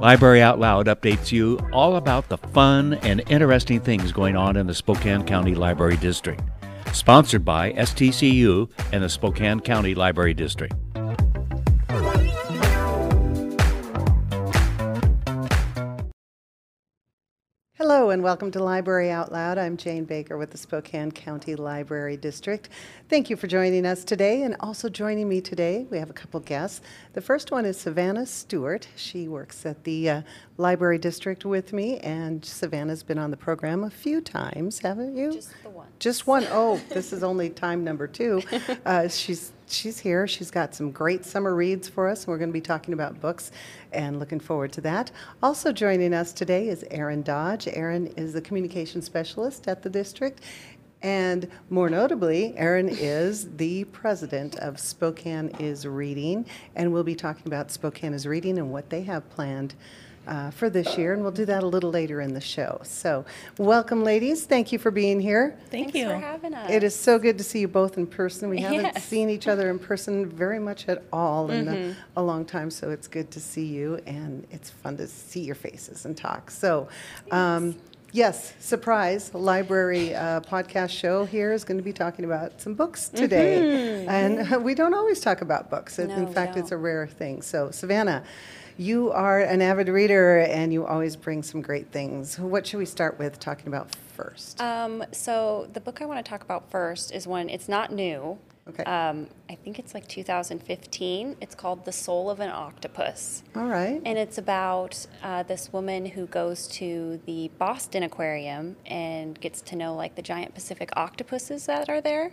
Library Out Loud updates you all about the fun and interesting things going on in the Spokane County Library District. Sponsored by STCU and the Spokane County Library District. And welcome to Library Out Loud. I'm Jane Baker with the Spokane County Library District. Thank you for joining us today and also joining me today. We have a couple guests. The first one is Savannah Stewart. She works at the uh, Library District with me, and Savannah's been on the program a few times, haven't you? Just the one. Just one. Oh, this is only time number two. Uh, she's she's here. She's got some great summer reads for us. We're going to be talking about books and looking forward to that. Also joining us today is Erin Dodge. Erin is the communication specialist at the district. And more notably, Erin is the president of Spokane is Reading, and we'll be talking about Spokane is Reading and what they have planned uh, for this year, and we'll do that a little later in the show. So, welcome, ladies. Thank you for being here. Thank Thanks you. for having us. It is so good to see you both in person. We haven't Yes. seen each other in person very much at all in Mm-hmm. a, a long time, so it's good to see you, and it's fun to see your faces and talk. So, um, yes, surprise, library uh, podcast show here is going to be talking about some books today, and we don't always talk about books. In- Mm-hmm. No, in fact, it's a rare thing. So, Savannah. You are an avid reader and you always bring some great things. What should we start with talking about first? Um, so the book I want to talk about first is one. It's not new. Okay. Um, I think it's like 2015. It's called The Soul of an Octopus. All right. And it's about uh, this woman who goes to the Boston Aquarium and gets to know like the giant Pacific octopuses that are there.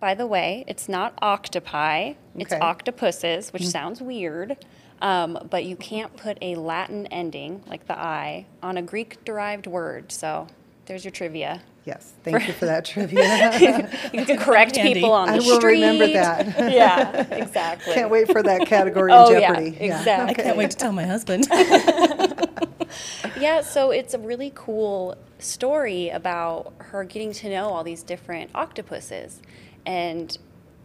By the way, it's not octopi, it's Okay. octopuses, which sounds weird. Um, but you can't put a Latin ending, like the I, on a Greek derived word. So there's your trivia. Yes, thank you for that trivia. You can correct Handy. people on the I will street. remember that. yeah, exactly. Can't wait for that category Oh, in yeah, Jeopardy. exactly. I can't wait to tell my husband. Yeah, so it's a really cool story about her getting to know all these different octopuses. And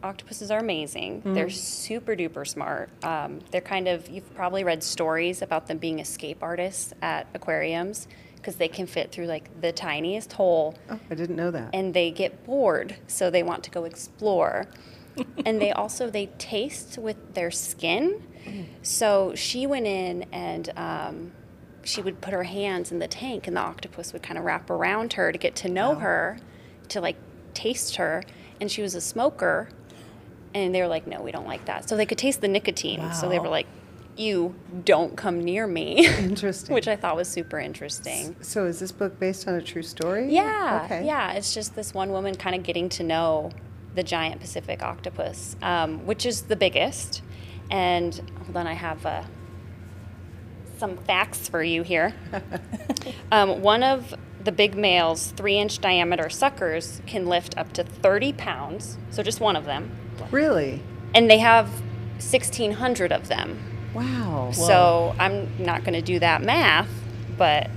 octopuses are amazing. They're super duper smart. Um, they're kind of, you've probably read stories about them being escape artists at aquariums because they can fit through like the tiniest hole Oh, I didn't know that. and they get bored so they want to go explore and they also they taste with their skin so she went in and um, she would put her hands in the tank and the octopus would kind of wrap around her to get to know her to like taste her and she was a smoker and they were like no we don't like that so they could taste the nicotine so they were like you don't come near me Interesting. which i thought was super interesting so is this book based on a true story? yeah, Okay. yeah. It's just this one woman kind of getting to know the giant Pacific octopus, um, which is the biggest. And hold on, I have uh, some facts for you here. um, one of the big males, three-inch diameter suckers, can lift up to 30 pounds. So just one of them, Really? and they have 1,600 of them. Wow. So I'm not going to do that math, but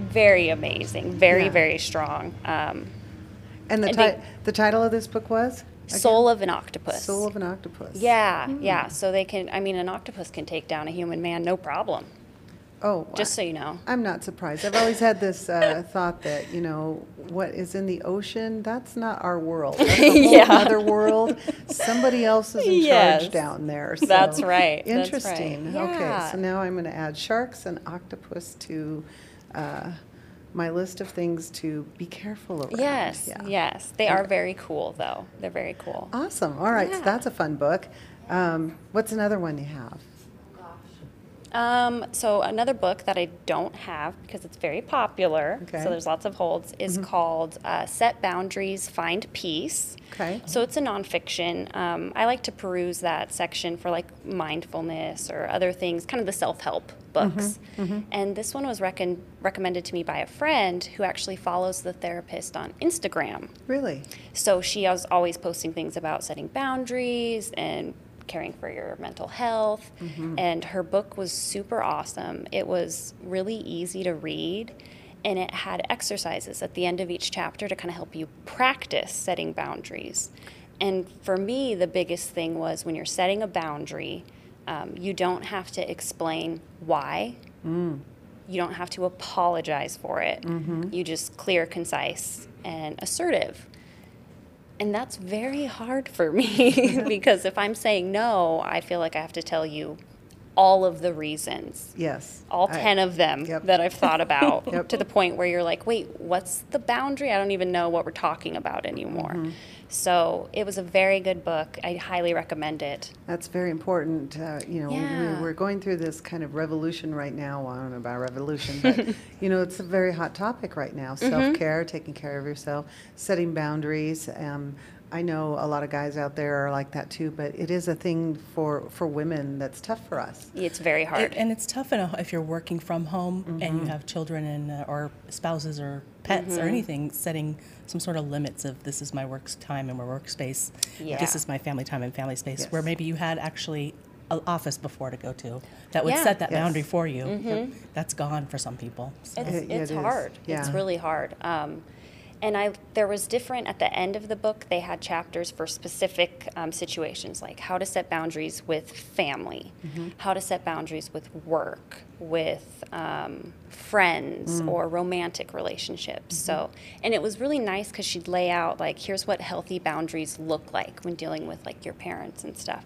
very amazing, very Yeah. very strong. Um, And the, and ti- they- the title of this book was? Soul of an octopus. Soul of an Octopus. Yeah, yeah. So they can. I mean, an octopus can take down a human man, no problem. Oh, Just so you know. I'm not surprised. I've always had this uh, thought that, you know, what is in the ocean, that's not our world. That's a whole Yeah. other world. Somebody else is in Yes. charge down there. So That's right. That's right. Interesting. Okay, so now I'm going to add sharks and octopus to uh, my list of things to be careful around. Yes, Yeah. yes. They are very cool, though. They're very cool. Awesome. All right, so that's a fun book. Um, what's another one you have? Um, so another book that I don't have because it's very popular, Okay. so there's lots of holds, is called uh, "Set Boundaries, Find Peace." Okay. So it's a nonfiction. Um, I like to peruse that section for like mindfulness or other things, kind of the self-help books. And this one was recon- recommended to me by a friend who actually follows the therapist on Instagram. Really? So she was always posting things about setting boundaries and caring for your mental health. Mm-hmm. And her book was super awesome. It was really easy to read. And it had exercises at the end of each chapter to kind of help you practice setting boundaries. And for me, the biggest thing was when you're setting a boundary, um, you don't have to explain why. Mm. You don't have to apologize for it. Mm-hmm. You just clear, concise, and assertive. And that's very hard for me because if I'm saying no, I feel like I have to tell you all of the reasons Yes. all I- 10 of them Yep. that I've thought about Yep. to the point where you're like, wait, what's the boundary? I don't even know what we're talking about anymore. Mm-hmm. So it was a very good book. I highly recommend it. That's very important. Uh, you know, Yeah. we, we're going through this kind of revolution right now. Well, I don't know about revolution, but you know, it's a very hot topic right now. Mm-hmm. Self care, taking care of yourself, setting boundaries. Um, I know a lot of guys out there are like that too, but it is a thing for for women that's tough for us. It's very hard. It, and it's tough in a, if you're working from home and Mm-hmm. you have children and uh, or spouses or pets Mm-hmm. or anything, setting some sort of limits of this is my work time and my workspace. Yeah. This is my family time and family space. Where maybe you had actually an office before to go to that would Yeah. set that Yes. boundary for you. That's gone for some people. So. it's it's it is. hard. It's Yeah. really hard. Um, and I there was different at the end of the book. They had chapters for specific um, situations, like how to set boundaries with family, Mm-hmm. how to set boundaries with work, with um, friends Mm. or romantic relationships. Mm-hmm. So, and it was really nice because she'd lay out like here's what healthy boundaries look like when dealing with like your parents and stuff.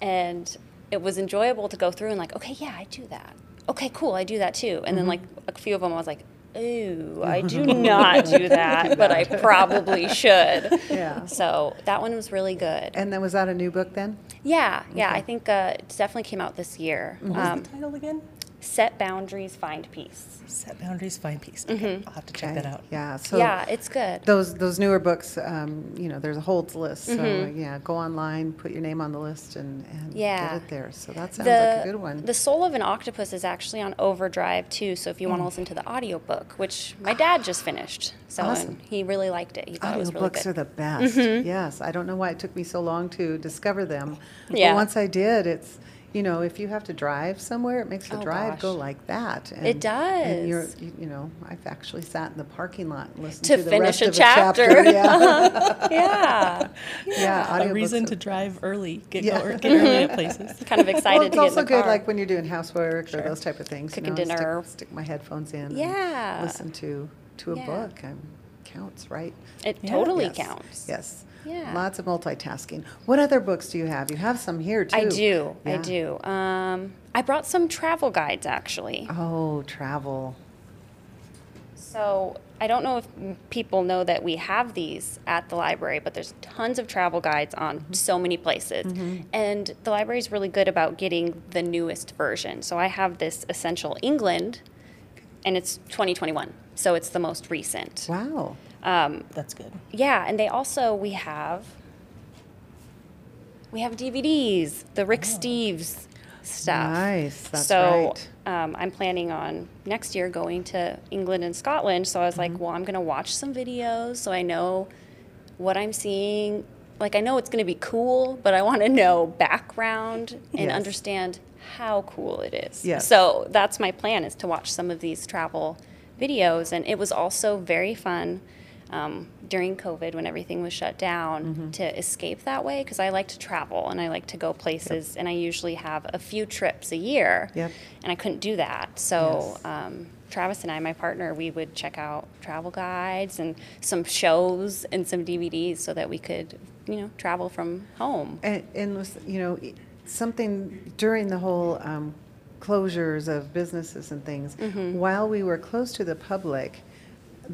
And it was enjoyable to go through and like, okay, yeah, I do that. Okay, cool, I do that too. And then like a few of them, I was like, ooh, I do not do that, but I probably should. Yeah. So that one was really good. And then was that a new book then? Yeah, yeah, I think uh, it definitely came out this year. What was Um, the title again? Set boundaries, find peace. Set boundaries, find peace. Okay, I'll have to check that out. Yeah. So yeah, it's good. those those newer books, um, you know, there's a holds list. So Mm-hmm. yeah, go online, put your name on the list, and, and Yeah. get it there. So that sounds like a good one. The Soul of an Octopus is actually on Overdrive too. So if you want to listen to the audiobook, which my dad just finished, so Awesome. and he really liked it. He thought it was really Audiobooks good. Mm-hmm. are the best. Yes, I don't know why it took me so long to discover them. Yeah. But once I did, it's you know, if you have to drive somewhere, it makes the Oh, drive go like that. And, It And you're, you, you know, I've actually sat in the parking lot and listened To to, the finish rest a of chapter. a chapter. Yeah, yeah, yeah. A reason are- to drive early, get, Yeah. go, get early at places. kind of excited Well, it's to get also in the good, car. like when you're doing housework or those type of things. Cooking you know, dinner. Stick, stick my headphones in. Yeah. And listen to to a Yeah. book. Um, counts, right? it Yeah. totally Yes. counts. Yes. Yeah. Lots of multitasking. What other books do you have? You have some here too. I do. I do. Um, I brought some travel guides actually. Oh, travel. So I don't know if people know that we have these at the library, but there's tons of travel guides on Mm-hmm. so many places. And the library is really good about getting the newest version. So I have this Essential England, and it's 2021. So it's the most recent. Wow. That's good. Yeah, and they also we have we have DVDs, the Rick Steves stuff. Oh. Nice, that's so right. um, I'm planning on next year going to England and Scotland. So I was Mm-hmm. like, well, I'm going to watch some videos so I know what I'm seeing. Like I know it's going to be cool, but I want to know background and Yes. understand how cool it is. Yes. So that's my plan is to watch some of these travel videos, and it was also very fun um, during COVID when everything was shut down Mm-hmm. to escape that way because I like to travel and I like to go places, and I usually have a few trips a year, Yep. and I couldn't do that. So Yes. um, Travis and I, my partner, we would check out travel guides and some shows and some DVDs so that we could, you know, travel from home. And, and was, you know, something during the whole um, closures of businesses and things, Mm-hmm. while we were close to the public,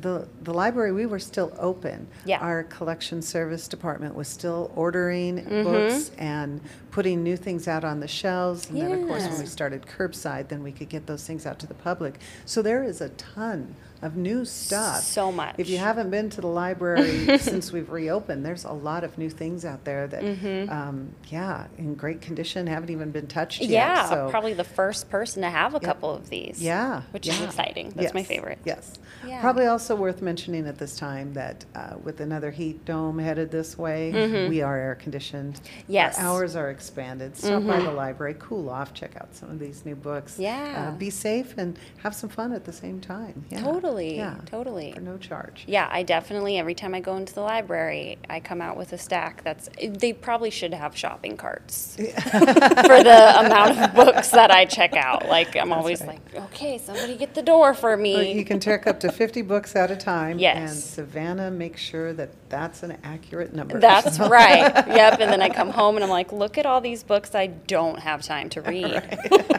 the, the library, we were still open. Yeah. Our collection service department was still ordering Mm-hmm. books and putting new things out on the shelves. And then, of course, when we started curbside, then we could get those things out to the public. So there is a ton of new stuff. So much. If you haven't been to the library since we've reopened, there's a lot of new things out there that, Mm-hmm. um, yeah, in great condition, haven't even been touched yet. Yeah, so, probably the first person to have a couple of these. Yeah. Which is exciting. That's my favorite. Yes. Yeah. Probably also worth mentioning at this time that uh, with another heat dome headed this way, we are air conditioned. Mm-hmm. Yes. Mm-hmm. Our hours are expanded. Stop by the library, cool off, check out some of these new books. Yeah. Uh, be safe and have some fun at the same time. Yeah. Totally. Totally, Yeah. totally. for no charge. Yeah, I definitely, every time I go into the library, I come out with a stack that's, they probably should have shopping carts for the amount of books that I check out. Like, I'm always right. like, okay, somebody get the door for Well, You can check up to 50 books at a time. And Yes. Savannah makes sure that that's an accurate number. That's right. Yep. And then I come home and I'm like, look at all these books I don't have time to read.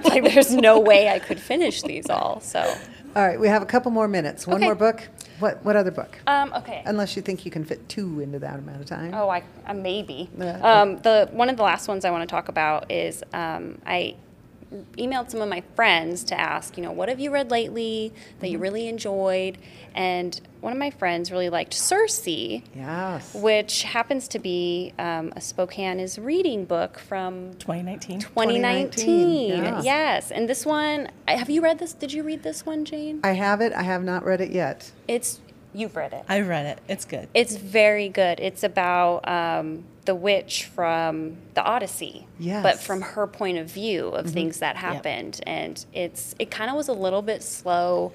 like, there's no way I could finish these all. So, All right, we have a couple more minutes. One Okay. more book? What, what other book? um, okay. Unless you think you can fit two into that amount of time. Oh, I, uh, maybe. Yeah. Um, the one of the last ones I want to talk about is um, I emailed some of my friends to ask, you know, what have you read lately that you really enjoyed? And one of my friends really liked Circe, Yes. which happens to be um, a Spokane is reading book from 2019. 2019. 2019, yeah. Yes, and this one, have you read this? Did you read this one, Jane? I have it. I have not read it yet. It's you've read it. I've read it. It's good. It's very good. It's about um, the witch from the Odyssey, but Yes. Mm-hmm. from her point of view of things that happened, and it's it kind of was a little bit slow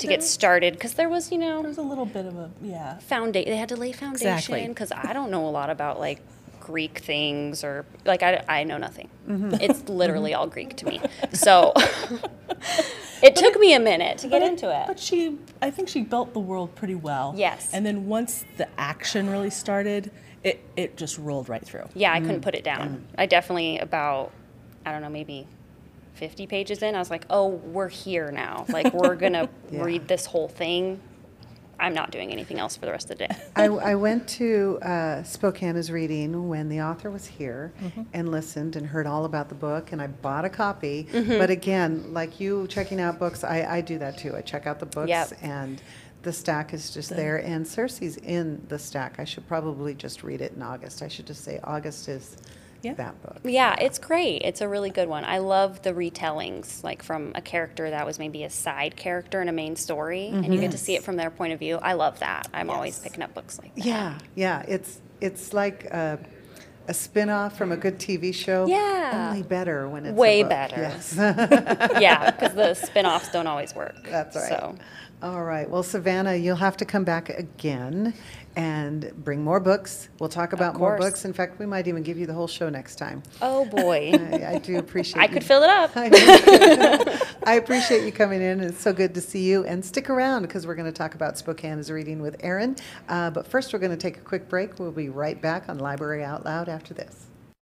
to get started because there was you know There's a little bit of a yeah. foundation. They had to lay foundation Exactly. because I don't know a lot about like Greek things or like I, I know nothing. Mm-hmm. It's literally all Greek to me. So it took me a minute to get into it. But she, I think she built the world pretty well. Yes. And then once the action really started, it, it just rolled right through. Yeah, I Mm. couldn't put it down. I definitely about I don't know maybe. 50 pages in, I was like, oh, we're here now. Like, we're going to Yeah. read this whole thing. I'm not doing anything else for the rest of the day. I, I went to uh, Spokane is reading when the author was here Mm-hmm. and listened and heard all about the book, and I bought a copy. Mm-hmm. But again, like you checking out books, I, I do that too. I check out the books, Yep. and the stack is just there. And Circe's in the stack. I should probably just read it in August. I should just say August is Yeah. that book. Yeah, it's great. It's a really good one. I love the retellings, like from a character that was maybe a side character in a main story, and you get to mm-hmm. see it from their point of view. I love that. I'm always picking up books like that. Yeah, yeah. It's it's like a, a spin-off from a good TV show. Yeah. Only better when it's a Way book. better. Yes. yeah, because the spin-offs don't always work. That's right. So, All right. Well, Savannah, you'll have to come back again and bring more books. We'll talk about more course. books. In fact, we might even give you the whole show next time. oh boy, I, I do appreciate. I you- could fill it up. I. I appreciate you coming in. It's so good to see you. And stick around because we're going to talk about Spokane is Reading with Erin. Uh, but first, we're going to take a quick break. We'll be right back on Library Out Loud after this.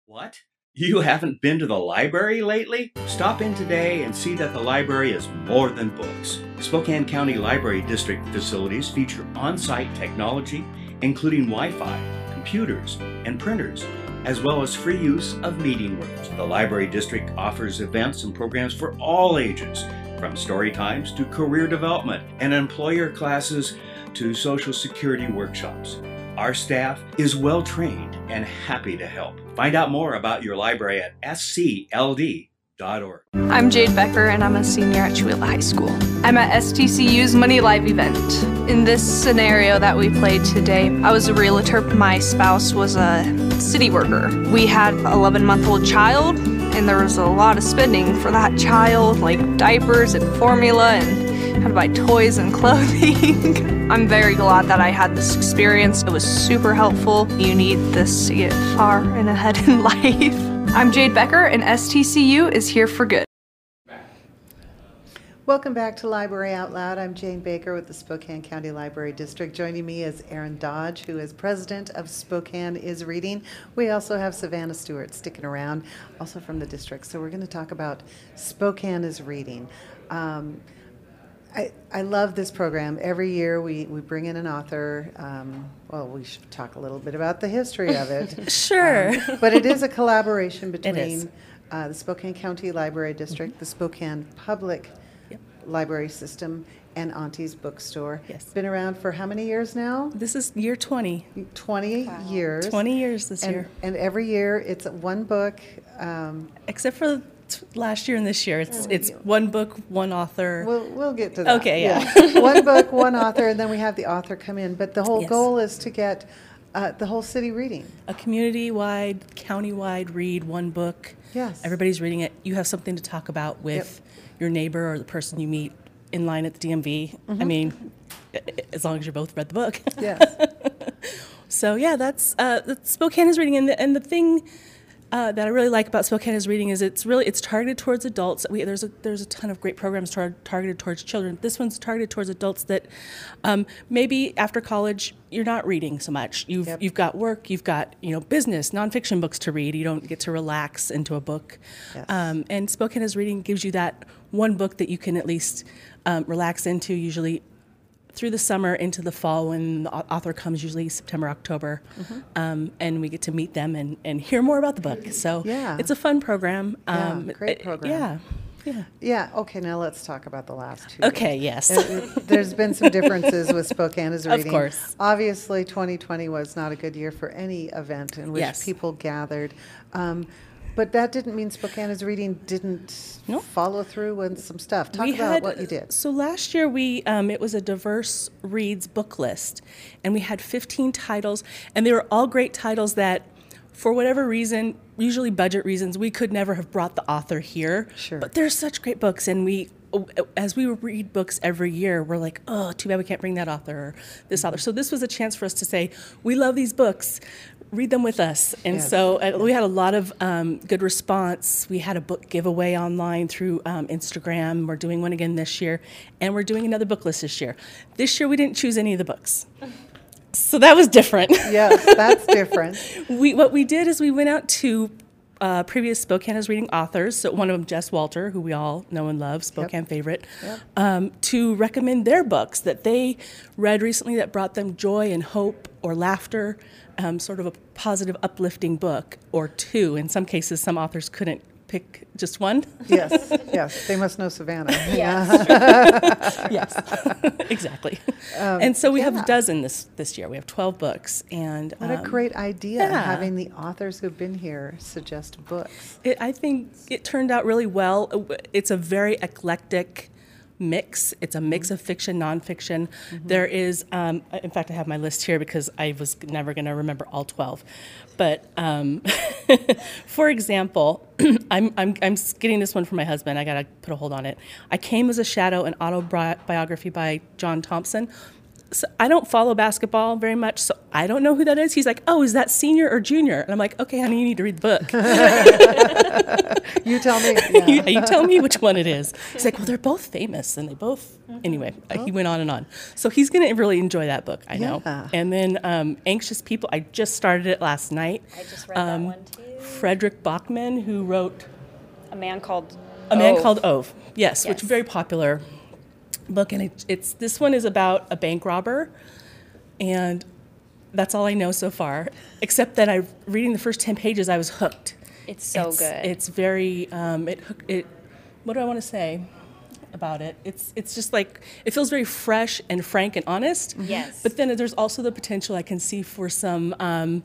What? You haven't been to the library lately? Stop in today and see that the library is more than books. Spokane County Library District facilities feature on site technology, including Wi Fi, computers, and printers, as well as free use of meeting rooms. The Library District offers events and programs for all ages, from story times to career development and employer classes to social security workshops. Our staff is well trained and happy to help. Find out more about your library at scld.org. I'm Jade Becker, and I'm a senior at Chewelah High School. I'm at STCU's Money Live event. In this scenario that we played today, I was a realtor. My spouse was a city worker. We had an 11 month old child, and there was a lot of spending for that child, like diapers and formula, and had to buy toys and clothing. I'm very glad that I had this experience. It was super helpful. You need this to get far and ahead in life. I'm Jade Becker, and STCU is here for good. Welcome back to Library Out Loud. I'm Jane Baker with the Spokane County Library District. Joining me is Erin Dodge, who is president of Spokane is Reading. We also have Savannah Stewart sticking around, also from the district. So we're going to talk about Spokane is Reading. Um, I, I love this program. Every year we, we bring in an author. Um, well, we should talk a little bit about the history of it. Sure. Um, but it is a collaboration between uh, the Spokane County Library District, the Spokane Public Yep. Library System, and Auntie's Bookstore. Yes. It's been around for how many years now? This is year 20. 20 years. 20 years this And, year. and every year it's one book. Um, Except for t- last year and this year. It's it's one book, one author. We'll, we'll get to that. Okay, yeah. one book, one author, and then we have the author come in. But the whole Yes. goal is to get uh, the whole city reading. a community-wide, county-wide read, one book. Yes. Everybody's reading it. You have something to talk about with your neighbor or the person you meet in line at the DMV. I mean, as long as you both read the book. Yes. So yeah, that's uh, Spokane is reading, and the, and the thing uh, that I really like about Spokane is reading is it's really it's targeted towards adults. We, there's a there's a ton of great programs tar- targeted towards children. This one's targeted towards adults that um, maybe after college you're not reading so much. You've Yep. you've got work, you've got you know business, nonfiction books to read. You don't get to relax into a book. Yes. Um, and Spokane is reading gives you that one book that you can at least um, relax into. Usually through the summer into the fall when the author comes, usually September, October, Mm-hmm. um, and we get to meet them and, and hear more about the book. So Yeah. it's a fun program. Yeah, Um, great uh, program. Yeah, yeah. Yeah, okay, now let's talk about the last two. Okay, yes. It- it- There's been some differences with Spokane Of reading. course. Obviously, 2020 was not a good year for any event in which Yes. people gathered. Um, But that didn't mean Spokane is reading didn't No. follow through with some stuff. Talk we about had what you did. so last year we um, it was a diverse reads book list and we had 15 titles and they were all great titles that for whatever reason usually budget reasons we could never have brought the author here Sure. but they're such great books and we as we read books every year we're like oh too bad we can't bring that author or this author so this was a chance for us to say we love these books read them with us and Yes. so uh, we had a lot of um, good response. We had a book giveaway online through um, Instagram. We're doing one again this year, and we're doing another book list this year. This year we didn't choose any of the books, so that was different. Yes, that's different. we what we did is we went out to uh, previous Spokane is reading authors. So one of them, Jess Walter, who we all know and love, Spokane favorite, um, to recommend their books that they read recently that brought them joy and hope or laughter, um, sort of a positive, uplifting book or two. In some cases, some authors couldn't pick just one. Yes, yes. They must know Savannah. yes, exactly. and so we have a dozen this this year. We have twelve books, and What a um, great idea, yeah. having the authors who've been here suggest books. It, I think it turned out really well. It's a very eclectic mix. It's a mix of fiction, nonfiction. There is, um, in fact, I have my list here because I was never going to remember all 12. But um, for example, I'm, I'm, I'm getting this one from my husband. I got to put a hold on it. I Came as a Shadow, an autobiography by John Thompson. So I don't follow basketball very much, so I don't know who that is. He's like, "Oh, is that senior or junior?" And I'm like, "Okay, honey, you need to read the book." You tell me. Yeah. you, you tell me which one it is. He's like, well, they're both famous, and they both. Anyway, uh, he went on and on. So he's going to really enjoy that book, I know. And then um, Anxious People. I just started it last night. I just read that one too. Fredrik Backman, who wrote A man called. A Man Called Ove. Yes, which is very popular book, and it, it's this one is about a bank robber, and that's all I know so far. Except that I reading the first ten pages, I was hooked. It's so it's, good. It's very um, it it. What do I want to say about it? It's it's just like it feels very fresh and frank and honest. Yes. But then there's also the potential I can see for some um,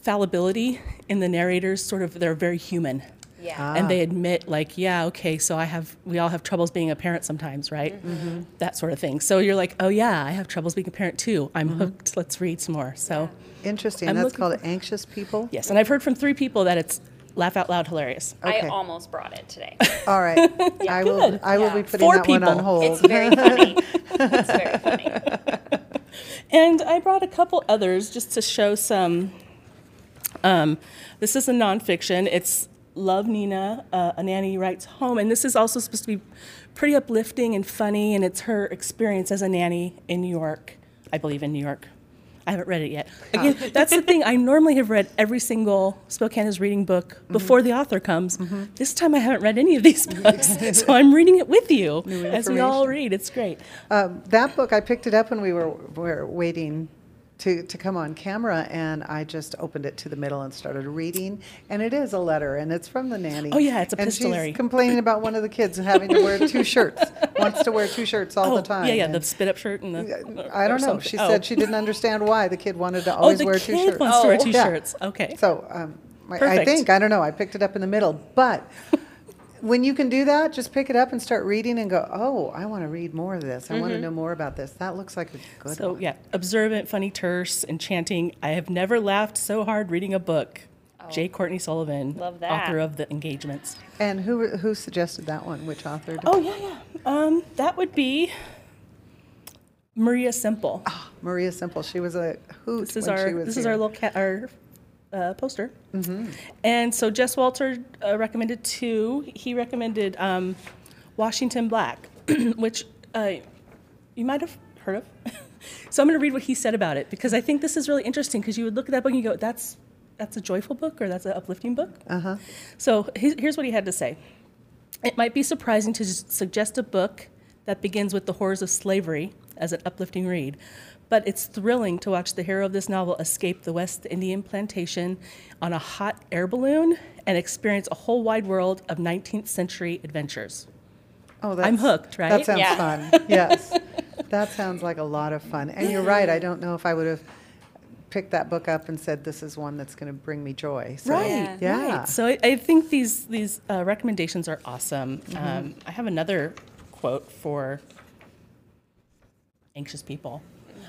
fallibility in the narrators. Sort of, they're very human. Yeah. And they admit, like, yeah, okay, so I have, we all have troubles being a parent sometimes, right? Mm-hmm. That sort of thing. So you're like, oh yeah, I have troubles being a parent too. I'm Mm-hmm. hooked. Let's read some more. So Interesting. I'm That's called for- Anxious People. yes, and I've heard from three people that it's laugh out loud hilarious. I almost brought it today. All right. I will. good. I will Yeah. be putting Four that one on hold. It's very funny. it's very funny. And I brought a couple others just to show some. Um, this is a nonfiction. It's Love Nina, uh, a nanny writes home, and this is also supposed to be pretty uplifting and funny. And it's her experience as a nanny in New York, I believe in New York. I haven't read it yet. Again, that's the thing. I normally have read every single Spokane is reading book before the author comes. This time I haven't read any of these books, so I'm reading it with you as we all read. It's great. Um, that book, I picked it up when we were, were waiting to, to come on camera, and I just opened it to the middle and started reading. And it is a letter, and it's from the nanny. Oh, yeah, it's a And she's complaining about one of the kids having to wear two shirts, wants to wear two shirts all oh, the time. yeah, yeah, and- the spit up shirt and the. I don't know. something. She Oh. said she didn't understand why the kid wanted to Oh, always the wear two shirts. wants to wear Oh. two Yeah. shirts. Okay. So um, I- I think I don't know. I picked it up in the middle, but when you can do that, just pick it up and start reading and go. Oh, I want to read more of this. I want to know more about this. That looks like a good one. So one. yeah, observant, funny, terse, enchanting. I have never laughed so hard reading a book. J. Courtney Sullivan, Love that. author of The Engagements. And who who suggested that one? Which author? did- Oh, yeah, yeah. Um, that would be Maria Semple. Maria Semple. She was a hoot this is when our she was this is here. our little cat our uh, poster. And so Jess Walter uh, recommended two. He recommended um, Washington Black, which uh, you might have heard of. so I'm going to read what he said about it because I think this is really interesting because you would look at that book and you go, "That's that's a joyful book or that's an uplifting book." Uh-huh. So he- here's what he had to say. It might be surprising to suggest a book that begins with the horrors of slavery as an uplifting read, but it's thrilling to watch the hero of this novel escape the West Indian plantation on a hot air balloon and experience a whole wide world of 19th century adventures. Oh, that's, I'm hooked, right? That sounds Yeah. fun. Yes, that sounds like a lot of fun. And you're right. I don't know if I would have picked that book up and said this is one that's going to bring me joy. So, Right, Yeah. right. So I, I think these these uh, recommendations are awesome. Um, I have another quote for anxious people.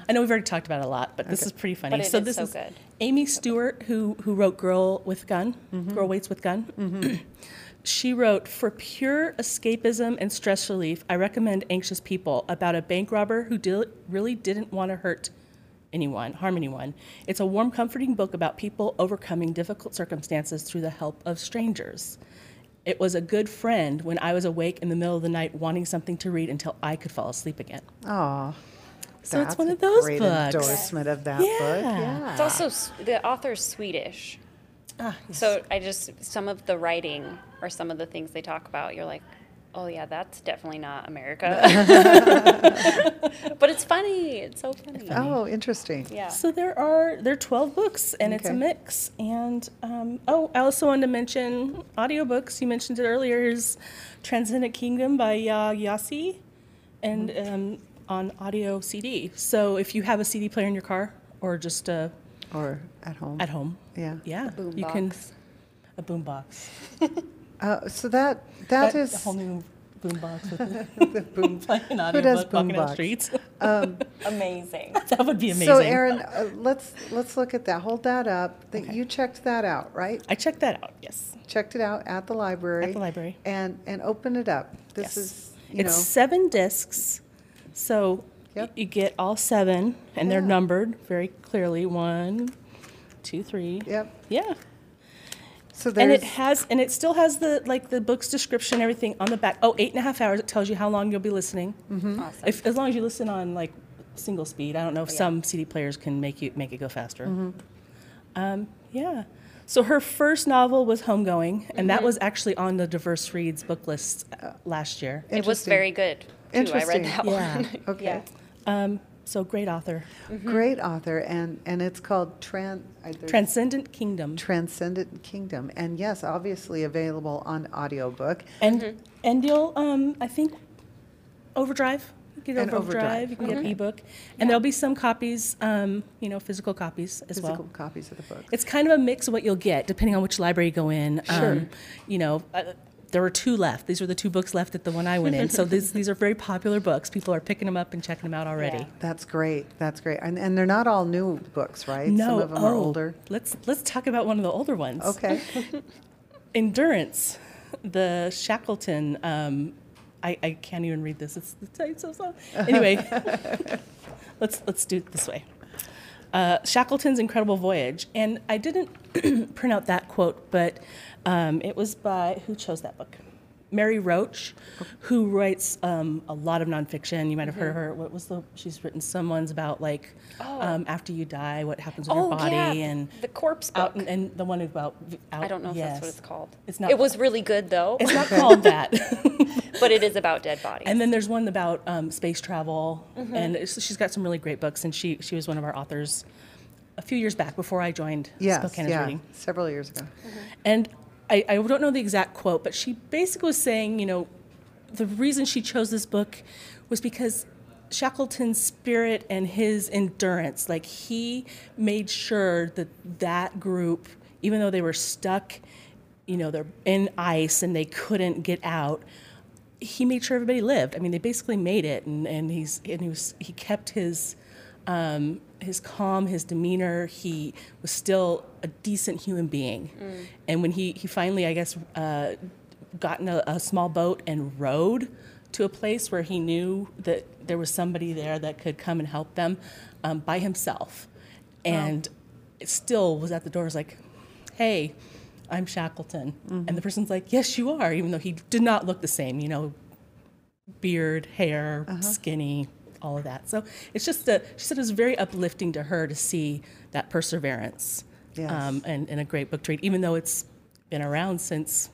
I know we've already talked about it a lot, but this is pretty funny. But it so is this so is good. Amy Stewart, who who wrote "Girl with Gun," mm-hmm. "Girl Waits with Gun." Mm-hmm. she wrote, "For pure escapism and stress relief, I recommend Anxious People about a bank robber who did, really didn't want to hurt anyone, harm anyone. It's a warm, comforting book about people overcoming difficult circumstances through the help of strangers." It was a good friend when I was awake in the middle of the night wanting something to read until I could fall asleep again. Oh, So it's one of those great books. endorsement of that book. Yeah. Yeah. It's also the author's Swedish. Ah, So I just some of the writing or some of the things they talk about, you're like, oh yeah, that's definitely not America. but it's funny. It's so funny. Oh, interesting. Yeah. So there are there are twelve books, and it's a mix. And um, oh, I also wanted to mention audiobooks. You mentioned it earlier. Is Transcendent Kingdom by Yaa Gyasi, and Mm-hmm. um, on audio CD. So if you have a CD player in your car or just a Or at home. at home, Yeah. yeah, boom you can box. a boombox. Uh, so that that a whole new boombox with the boom. playing an Who does audiobook boombox? the streets. Amazing. that would be amazing. So, Erin, uh, let's let's look at that. Hold that up. That you checked that out, right? I checked that out. Yes. Checked it out at the library. At the library. And and open it up. This Yes. is you it's know seven discs, so Yep. you get all seven, and they're numbered very clearly. One, two, three. Yep. Yeah. So And it has, and it still has the like the book's description, everything on the back. Oh, eight and a half hours. It tells you how long you'll be listening. Mm-hmm. Awesome. If as long as you listen on like single speed. I don't know if Yeah. some CD players can make you make it go faster. Mm-hmm. Um, yeah. So her first novel was Homegoing, and that Mm-hmm. was actually on the Diverse Reads book list uh, last year. it was very good. Too. I Interesting. read that Yeah. one. Okay. yeah. Um, so great author. great author, and and it's called Tran. Transcendent Kingdom. Transcendent Kingdom, and yes, obviously available on audiobook. And and you'll um I think Overdrive. You can And get Overdrive. Overdrive, You can get ebook, and there'll be some copies, um, you know, physical copies as Physical well. Physical copies of the book. It's kind of a mix of what you'll get depending on which library you go in. Sure. Um, you know. Uh, there were two left. These were the two books left at the one I went in. So these, these are very popular books. People are picking them up and checking them out already. Yeah. That's great. That's great. And, and they're not all new books, right? No, Some of them are oh, older. Let's let's talk about one of the older ones. Okay. Endurance, the Shackleton. Um, I, I can't even read this. It's, it's so so. Anyway, let's let's do it this way. Uh, Shackleton's Incredible Voyage, and I didn't print out that quote, but um, it was by who chose that book? Mary Roach, who writes um, a lot of nonfiction. You might have heard of her. What was the? She's written some ones about like um, after you die, what happens with your Oh body, yeah. and the corpse book. out, and, and the one about out, I don't know if that's what it's called. It's not It was really good though, It's not called that. but it is about dead bodies. and then there's one about um, space travel, Mm-hmm. and she's got some really great books. And she she was one of our authors a few years back before I joined Yes. Spokane Yeah. Reading. Several years ago. And I, I don't know the exact quote, but she basically was saying, you know, the reason she chose this book was because Shackleton's spirit and his endurance, like he made sure that that group, even though they were stuck, you know, they're in ice and they couldn't get out, he made sure everybody lived. I mean, they basically made it, and, and he's and he was he kept his um, his calm, his demeanor. He was still a decent human being. And when he, he finally, I guess, uh, got in a, a small boat and rowed to a place where he knew that there was somebody there that could come and help them um, by himself. And it still was at the door, was like, hey, I'm Shackleton. And the person's like, yes, you are, even though he did not look the same, you know, beard, hair, skinny, all of that. So it's just a, she said it was very uplifting to her to see that perseverance Yes. um, and, and a great book trade, even though it's been around since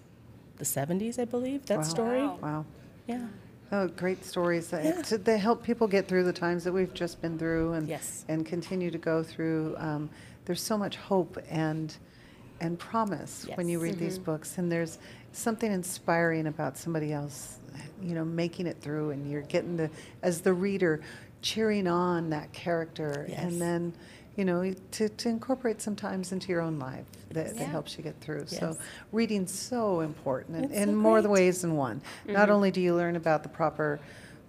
the 70s, I believe, that story. Wow. Yeah. Oh, great stories. that- to- They help people get through the times that we've just been through and, Yes. and continue to go through. Um, there's so much hope and, and promise when you Yes. read these books. And there's something inspiring about somebody else, you know, making it through and you're getting the, as the reader, cheering on that character. Yes. And then, you know, to, to incorporate sometimes into your own life that, that helps you get through. So Yes. reading's so important in, It's in so more the ways than one. Not mm-hmm. only do you learn about the proper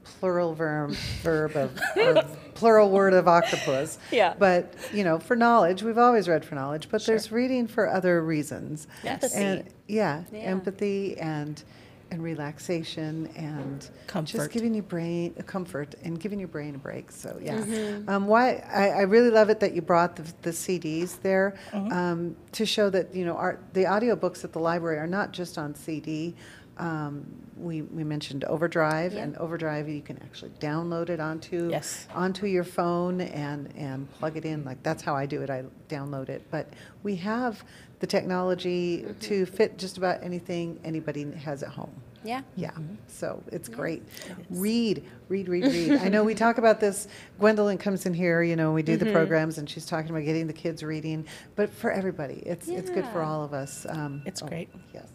plural verb, verb of, plural word of octopus, Yeah. but you know, for knowledge, we've always read for knowledge, but there's reading for other reasons. Empathy. And yeah, Yeah. empathy and and relaxation and Comfort. just giving your brain a comfort and giving your brain a break. So yeah, Mm-hmm. um, why I, I really love it that you brought the, the CDs there Mm-hmm. um, to show that you know our, the audiobooks at the library are not just on CD. Um, we, we mentioned Overdrive, Yeah. and Overdrive you can actually download it onto Yes. onto your phone and and plug it in. Like that's how I do it. I download it. But we have the technology Mm-hmm. to fit just about anything anybody has at home. Yeah. Yeah, so it's great. Read, read, read, read. I know we talk about this. Gwendolyn comes in here, you know, we do the programs, and she's talking about getting the kids reading. But for everybody, it's it's good for all of us. Um, It's great. Yes,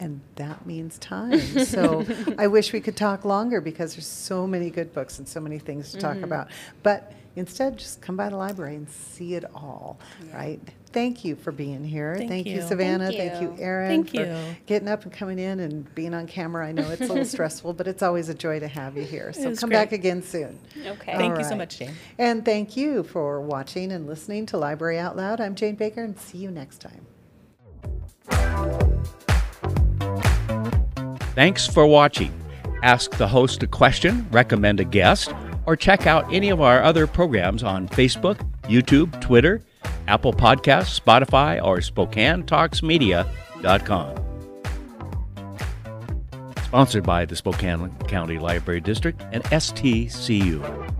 and that means time. So I wish we could talk longer because there's so many good books and so many things to talk about. But instead, just come by the library and see it all. Right? Thank you for being here. Thank you, you. Savannah. Thank Thank you, you. Erin. Thank for you. getting up and coming in and being on camera. I know it's a little stressful, but it's always a joy to have you here. So come great. back again soon. Okay. Thank All you so much, Jane. And thank you for watching and listening to Library Out Loud. I'm Jane Baker, and see you next time. Thanks for watching. Ask the host a question, recommend a guest, or check out any of our other programs on Facebook, YouTube, Twitter, Apple Podcasts, Spotify, or SpokaneTalksMedia.com. Sponsored by the Spokane County Library District and STCU.